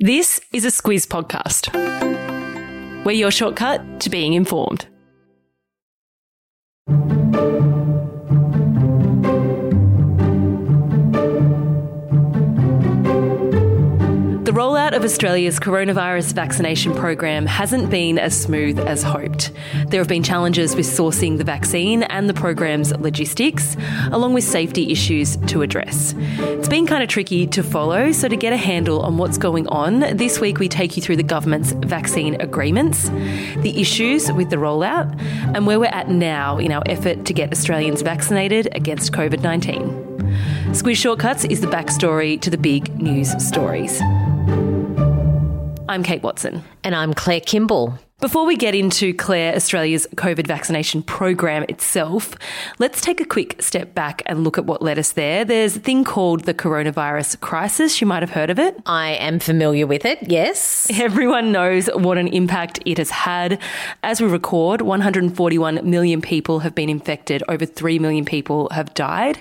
This is a Squiz podcast. We're your shortcut to being informed. Rollout of Australia's coronavirus vaccination program hasn't been as smooth as hoped. There have been challenges with sourcing the vaccine and the program's logistics, along with safety issues to address. It's been kind of tricky to follow, so to get a handle on what's going on, this week we take you through the government's vaccine agreements, the issues with the rollout, and where we're at now in our effort to get Australians vaccinated against COVID 19. Squiz Shortcuts is the backstory to the big news stories. I'm Kate Watson. And I'm Claire Kimball. Before we get into Claire Australia's COVID vaccination program itself, let's take a quick step back and look at what led us there. There's a thing called the coronavirus crisis. You might have heard of it. I am familiar with it, yes. Everyone knows what an impact it has had. As we record, 141 million people have been infected, over 3 million people have died.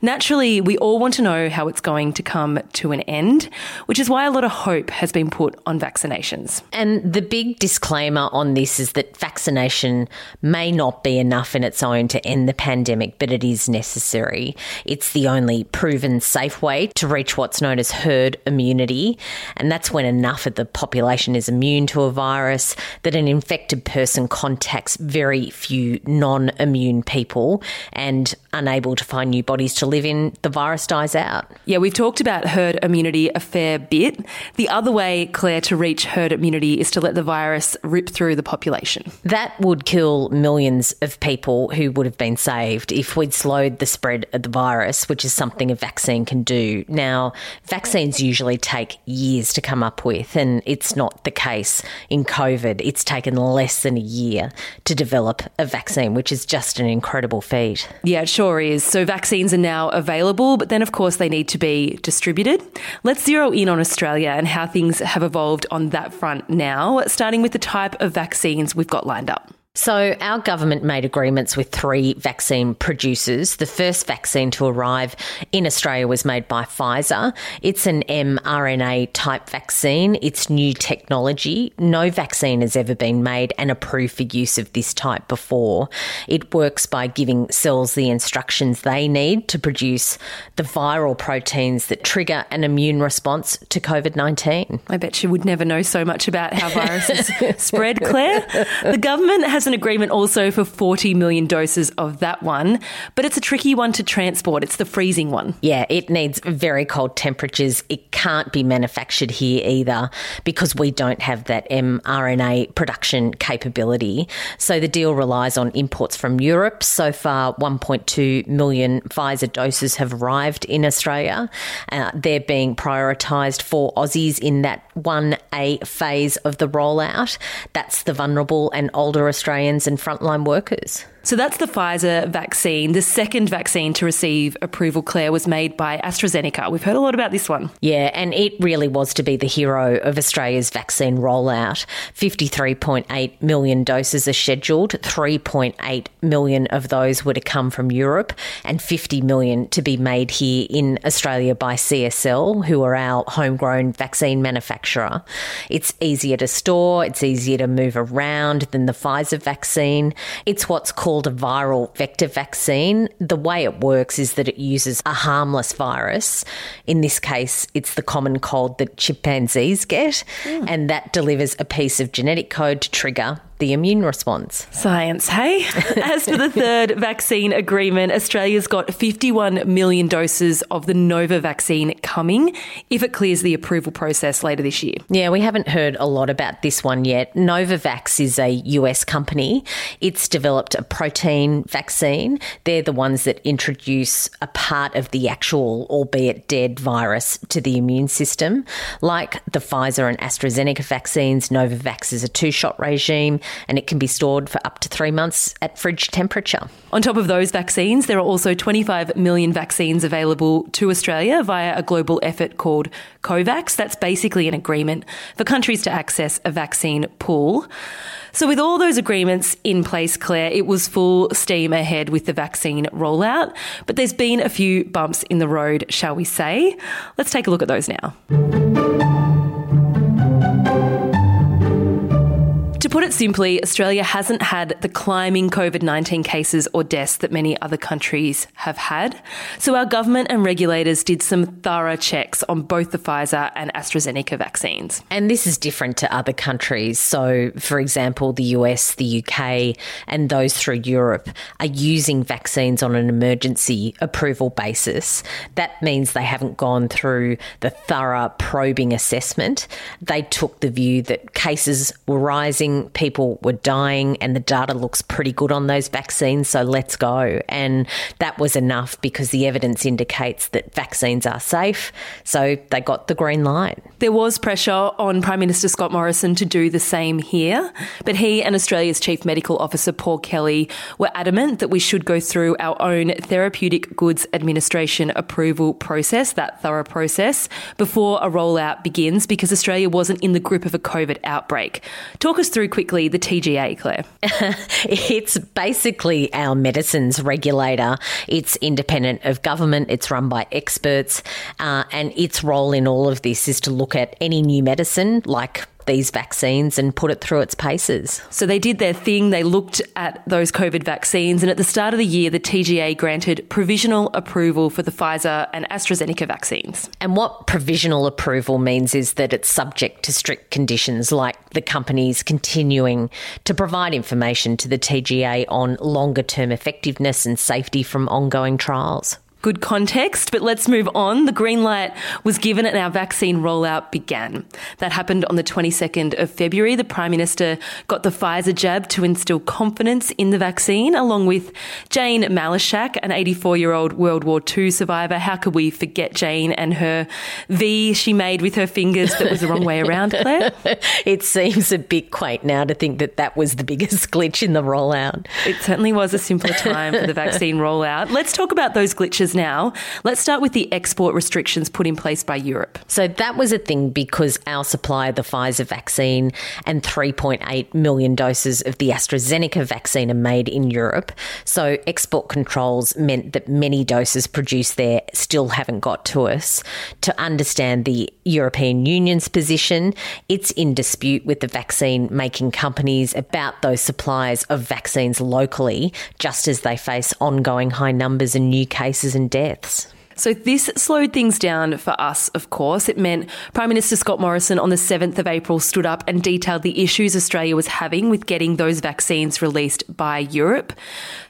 Naturally, we all want to know how it's going to come to an end, which is why a lot of hope has been put on vaccinations. And the big disclaimer on this is that vaccination may not be enough in its own to end the pandemic, but it is necessary. It's the only proven safe way to reach what's known as herd immunity. And that's when enough of the population is immune to a virus that an infected person contacts very few non immune people and unable to find new bodies to live in, the virus dies out. Yeah, we've talked about herd immunity a fair bit. The other way, Claire, to reach herd immunity is to let the virus through the population. That would kill millions of people who would have been saved if we'd slowed the spread of the virus, which is something a vaccine can do. Now, vaccines usually take years to come up with, and it's not the case in COVID. It's taken less than a year to develop a vaccine, which is just an incredible feat. Yeah, it sure is. So, vaccines are now available, but then, of course, they need to be distributed. Let's zero in on Australia and how things have evolved on that front now, starting with the type of vaccines we've got lined up. So, our government made agreements with three vaccine producers. The first vaccine to arrive in Australia was made by Pfizer. It's an mRNA type vaccine. It's new technology. No vaccine has ever been made and approved for use of this type before. It works by giving cells the instructions they need to produce the viral proteins that trigger an immune response to COVID 19. I bet you would never know so much about how viruses spread, Claire. The government has has an agreement also for 40 million doses of that one, but it's a tricky one to transport. It's the freezing one. Yeah, it needs very cold temperatures. It can't be manufactured here either because we don't have that mRNA production capability. So the deal relies on imports from Europe. So far, 1.2 million Pfizer doses have arrived in Australia. Uh, they're being prioritised for Aussies in that 1A phase of the rollout. That's the vulnerable and older Australians Australians and frontline workers. So that's the Pfizer vaccine. The second vaccine to receive approval, Claire, was made by AstraZeneca. We've heard a lot about this one. Yeah, and it really was to be the hero of Australia's vaccine rollout. 53.8 million doses are scheduled. 3.8 million of those were to come from Europe, and 50 million to be made here in Australia by CSL, who are our homegrown vaccine manufacturer. It's easier to store, it's easier to move around than the Pfizer vaccine. It's what's called called a viral vector vaccine. The way it works is that it uses a harmless virus. In this case, it's the common cold that chimpanzees get, mm. and that delivers a piece of genetic code to trigger the immune response. Science, hey? As for the third vaccine agreement, Australia's got 51 million doses of the Nova vaccine coming if it clears the approval process later this year. Yeah, we haven't heard a lot about this one yet. Novavax is a US company. It's developed a protein vaccine. They're the ones that introduce a part of the actual, albeit dead, virus to the immune system. Like the Pfizer and AstraZeneca vaccines, Novavax is a two shot regime and it can be stored for up to three months at fridge temperature. On top of those vaccines, there are also 25 million vaccines available to Australia via a global effort called COVAX. That's basically an agreement for countries to access a vaccine pool. So, with all those agreements in place, Claire, it was full steam ahead with the vaccine rollout. But there's been a few bumps in the road, shall we say? Let's take a look at those now. Put it simply, Australia hasn't had the climbing COVID 19 cases or deaths that many other countries have had. So our government and regulators did some thorough checks on both the Pfizer and AstraZeneca vaccines. And this is different to other countries. So, for example, the US, the UK, and those through Europe are using vaccines on an emergency approval basis. That means they haven't gone through the thorough probing assessment. They took the view that cases were rising, people were dying, and the data looks pretty good on those vaccines, so let's go. And that was enough because the evidence indicates that vaccines are safe, so they got the green light. There was pressure on Prime Minister Scott Morrison to do the same here, but he and Australia's Chief Medical Officer Paul Kelly were adamant that we should go through our own Therapeutic Goods Administration approval process, that thorough process, before a rollout begins because Australia wasn't in the grip of a COVID outbreak. Talk us through quickly the TGA, Claire. it's basically our medicines regulator. It's independent of government, it's run by experts, uh, and its role in all of this is to look at any new medicine like these vaccines and put it through its paces. So they did their thing. They looked at those COVID vaccines, and at the start of the year, the TGA granted provisional approval for the Pfizer and AstraZeneca vaccines. And what provisional approval means is that it's subject to strict conditions, like the companies continuing to provide information to the TGA on longer term effectiveness and safety from ongoing trials good context, but let's move on. The green light was given and our vaccine rollout began. That happened on the 22nd of February. The Prime Minister got the Pfizer jab to instill confidence in the vaccine, along with Jane Malysiak, an 84 year old World War II survivor. How could we forget Jane and her V she made with her fingers that was the wrong way around, Claire? it seems a bit quaint now to think that that was the biggest glitch in the rollout. It certainly was a simpler time for the vaccine rollout. Let's talk about those glitches now. Let's start with the export restrictions put in place by Europe. So that was a thing because our supply of the Pfizer vaccine and 3.8 million doses of the AstraZeneca vaccine are made in Europe. So export controls meant that many doses produced there still haven't got to us. To understand the European Union's position, it's in dispute with the vaccine making companies about those supplies of vaccines locally, just as they face ongoing high numbers and new cases and deaths. So this slowed things down for us, of course. It meant Prime Minister Scott Morrison on the 7th of April stood up and detailed the issues Australia was having with getting those vaccines released by Europe.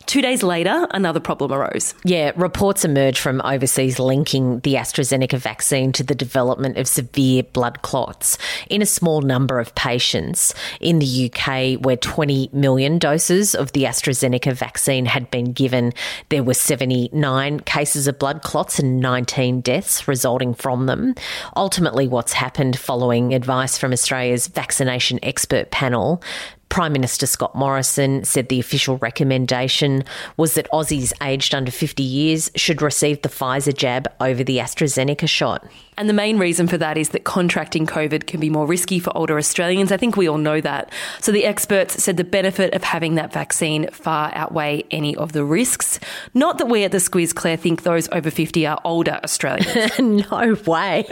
Two days later, another problem arose. Yeah, reports emerged from overseas linking the AstraZeneca vaccine to the development of severe blood clots in a small number of patients. In the UK, where 20 million doses of the AstraZeneca vaccine had been given, there were 79 cases of blood clots and 19 deaths resulting from them. Ultimately, what's happened following advice from Australia's vaccination expert panel, Prime Minister Scott Morrison said the official recommendation was that Aussies aged under 50 years should receive the Pfizer jab over the AstraZeneca shot. And the main reason for that is that contracting COVID can be more risky for older Australians. I think we all know that. So the experts said the benefit of having that vaccine far outweigh any of the risks. Not that we at the Squiz, Claire, think those over 50 are older Australians. no way.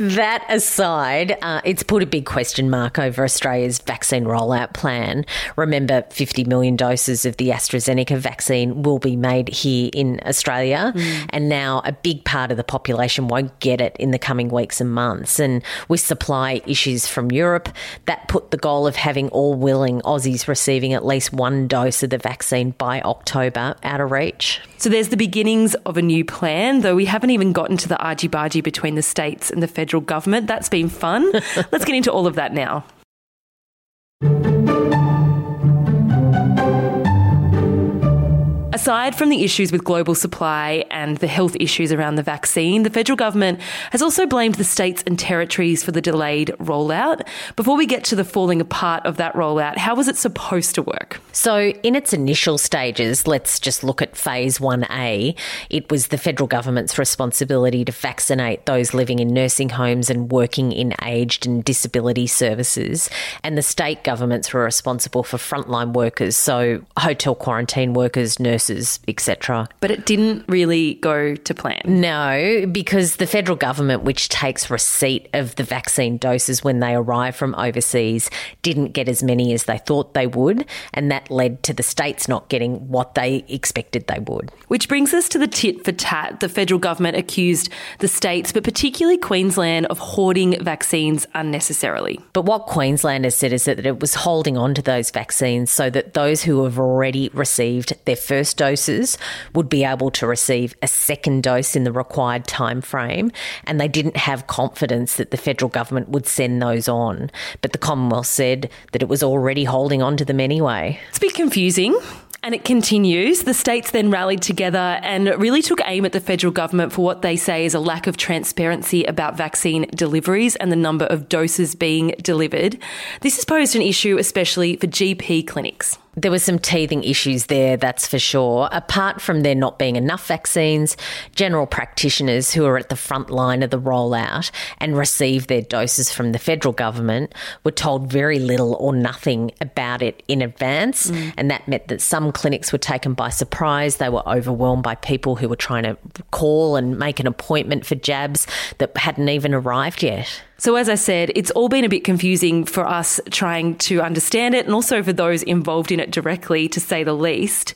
that aside, uh, it's put a big question mark over Australia's vaccine rollout plan. Remember, 50 million doses of the AstraZeneca vaccine will be made here in Australia. Mm. And now a big part of the population won't get it in the coming weeks and months. And with supply issues from Europe, that put the goal of having all willing Aussies receiving at least one dose of the vaccine by October out of reach. So there's the beginnings of a new plan, though we haven't even gotten to the argy bargy between the states and the federal government. That's been fun. Let's get into all of that now. Thank you. Aside from the issues with global supply and the health issues around the vaccine, the federal government has also blamed the states and territories for the delayed rollout. Before we get to the falling apart of that rollout, how was it supposed to work? So, in its initial stages, let's just look at phase 1A, it was the federal government's responsibility to vaccinate those living in nursing homes and working in aged and disability services. And the state governments were responsible for frontline workers, so hotel quarantine workers, nurses doses, etc. But it didn't really go to plan. No, because the federal government, which takes receipt of the vaccine doses when they arrive from overseas, didn't get as many as they thought they would, and that led to the states not getting what they expected they would. Which brings us to the tit for tat. The federal government accused the states, but particularly Queensland, of hoarding vaccines unnecessarily. But what Queensland has said is that it was holding on to those vaccines so that those who have already received their first doses would be able to receive a second dose in the required time frame, and they didn't have confidence that the federal government would send those on. But the Commonwealth said that it was already holding on to them anyway. It's a bit confusing. And it continues. The states then rallied together and really took aim at the federal government for what they say is a lack of transparency about vaccine deliveries and the number of doses being delivered. This has posed an issue, especially for GP clinics. There were some teething issues there, that's for sure. Apart from there not being enough vaccines, general practitioners who are at the front line of the rollout and receive their doses from the federal government were told very little or nothing about it in advance. Mm. And that meant that some clinics were taken by surprise. They were overwhelmed by people who were trying to call and make an appointment for jabs that hadn't even arrived yet. So, as I said, it's all been a bit confusing for us trying to understand it and also for those involved in it directly, to say the least.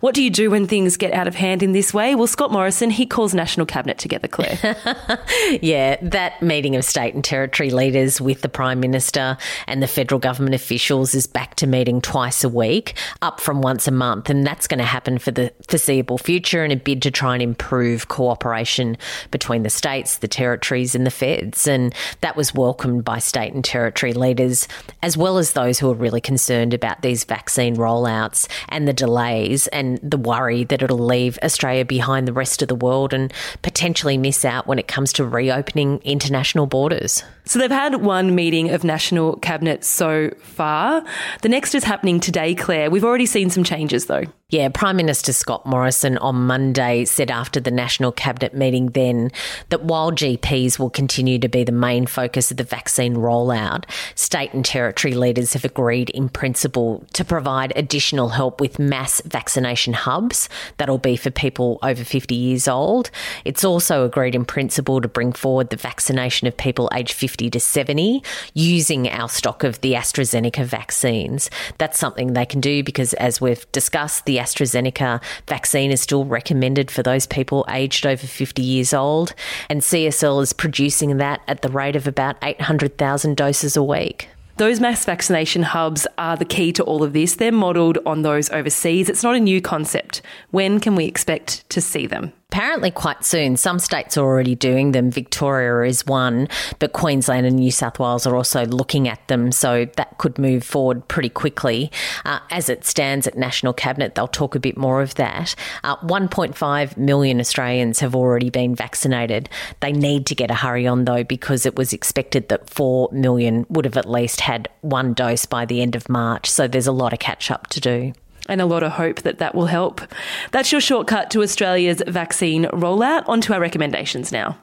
What do you do when things get out of hand in this way? Well, Scott Morrison, he calls National Cabinet together, Claire. yeah, that meeting of state and territory leaders with the Prime Minister and the federal government officials is back to meeting twice a week, up from once a month. And that's going to happen for the foreseeable future in a bid to try and improve cooperation between the states, the territories, and the feds. And that was welcomed by state and territory leaders, as well as those who are really concerned about these vaccine rollouts and the delays and the worry that it'll leave Australia behind the rest of the world and potentially miss out when it comes to reopening international borders. So they've had one meeting of National Cabinet so far. The next is happening today, Claire. We've already seen some changes though. Yeah, Prime Minister Scott Morrison on Monday said after the National Cabinet meeting then that while GPs will continue to be the main focus of the vaccine rollout, state and territory leaders have agreed in principle to provide additional help with mass vaccination hubs. That'll be for people over 50 years old. It's also agreed in principle to bring forward the vaccination of people aged 50 to 70 using our stock of the AstraZeneca vaccines. That's something they can do because, as we've discussed, the AstraZeneca vaccine is still recommended for those people aged over 50 years old, and CSL is producing that at the rate of about 800,000 doses a week. Those mass vaccination hubs are the key to all of this. They're modelled on those overseas. It's not a new concept. When can we expect to see them? Apparently, quite soon. Some states are already doing them. Victoria is one, but Queensland and New South Wales are also looking at them, so that could move forward pretty quickly. Uh, as it stands at National Cabinet, they'll talk a bit more of that. Uh, 1.5 million Australians have already been vaccinated. They need to get a hurry on, though, because it was expected that 4 million would have at least had one dose by the end of March, so there's a lot of catch up to do and a lot of hope that that will help. That's your shortcut to Australia's vaccine rollout. On to our recommendations now.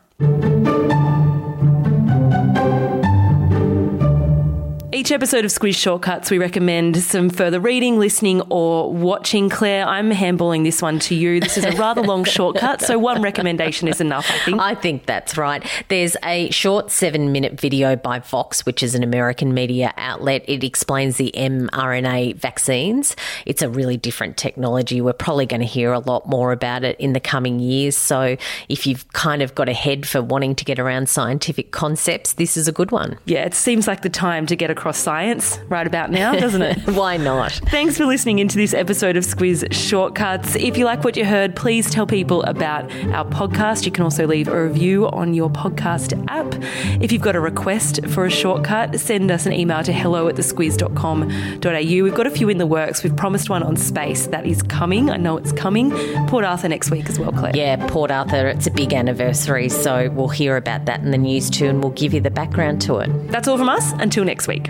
Each episode of Squiz Shortcuts, we recommend some further reading, listening, or watching. Claire, I'm handballing this one to you. This is a rather long shortcut, so one recommendation is enough, I think. I think that's right. There's a short seven minute video by Vox, which is an American media outlet. It explains the mRNA vaccines. It's a really different technology. We're probably going to hear a lot more about it in the coming years. So if you've kind of got a head for wanting to get around scientific concepts, this is a good one. Yeah, it seems like the time to get across across science right about now, doesn't it? Why not? Thanks for listening into this episode of Squiz Shortcuts. If you like what you heard, please tell people about our podcast. You can also leave a review on your podcast app. If you've got a request for a shortcut, send us an email to hello at thesquiz.com.au. We've got a few in the works. We've promised one on space. That is coming. I know it's coming. Port Arthur next week as well, Claire. Yeah, Port Arthur. It's a big anniversary, so we'll hear about that in the news too and we'll give you the background to it. That's all from us. Until next week.